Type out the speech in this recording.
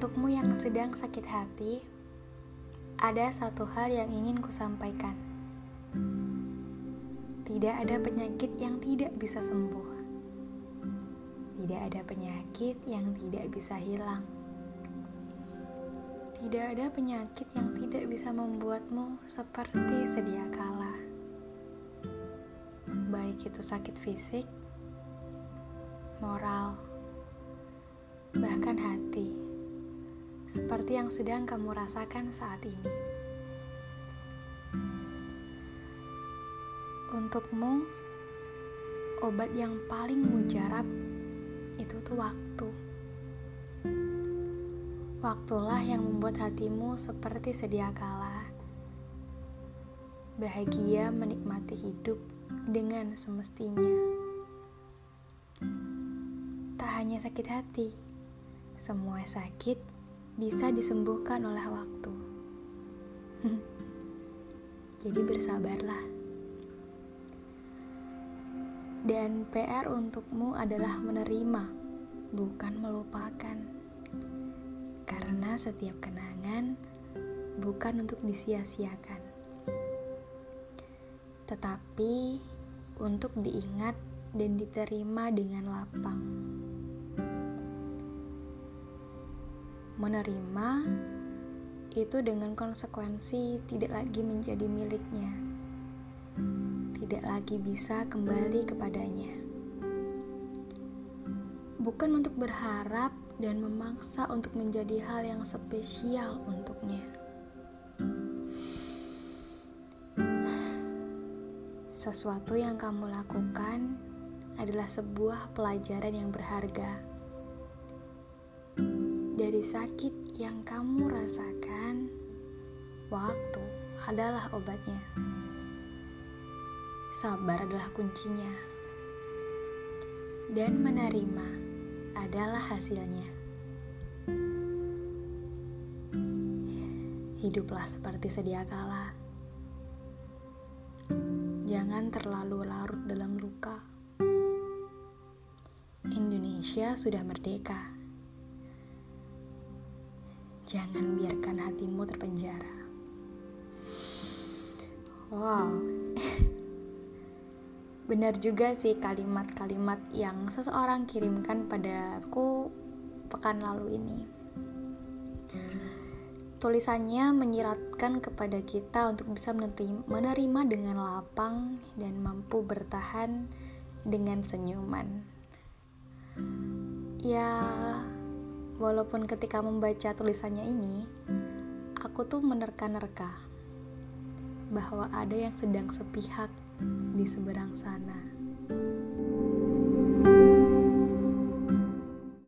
Untukmu yang sedang sakit hati, ada satu hal yang ingin kusampaikan. Tidak ada penyakit yang tidak bisa sembuh. Tidak ada penyakit yang tidak bisa hilang. Tidak ada penyakit yang tidak bisa membuatmu seperti sedia kala. Baik itu sakit fisik, moral, bahkan hati seperti yang sedang kamu rasakan saat ini. Untukmu, obat yang paling mujarab itu tuh waktu. Waktulah yang membuat hatimu seperti sedia kala. Bahagia menikmati hidup dengan semestinya. Tak hanya sakit hati, semua sakit bisa disembuhkan oleh waktu. Jadi bersabarlah. Dan PR untukmu adalah menerima, bukan melupakan. Karena setiap kenangan bukan untuk disia-siakan. Tetapi untuk diingat dan diterima dengan lapang. Menerima itu dengan konsekuensi tidak lagi menjadi miliknya, tidak lagi bisa kembali kepadanya. Bukan untuk berharap dan memaksa untuk menjadi hal yang spesial untuknya. Sesuatu yang kamu lakukan adalah sebuah pelajaran yang berharga dari sakit yang kamu rasakan, waktu adalah obatnya. Sabar adalah kuncinya, dan menerima adalah hasilnya. Hiduplah seperti sedia kala. Jangan terlalu larut dalam luka. Indonesia sudah merdeka. Jangan biarkan hatimu terpenjara. Wow, benar juga sih kalimat-kalimat yang seseorang kirimkan padaku pekan lalu ini. Tulisannya menyiratkan kepada kita untuk bisa menerima dengan lapang dan mampu bertahan dengan senyuman. Ya, Walaupun ketika membaca tulisannya ini, aku tuh menerka-nerka bahwa ada yang sedang sepihak di seberang sana.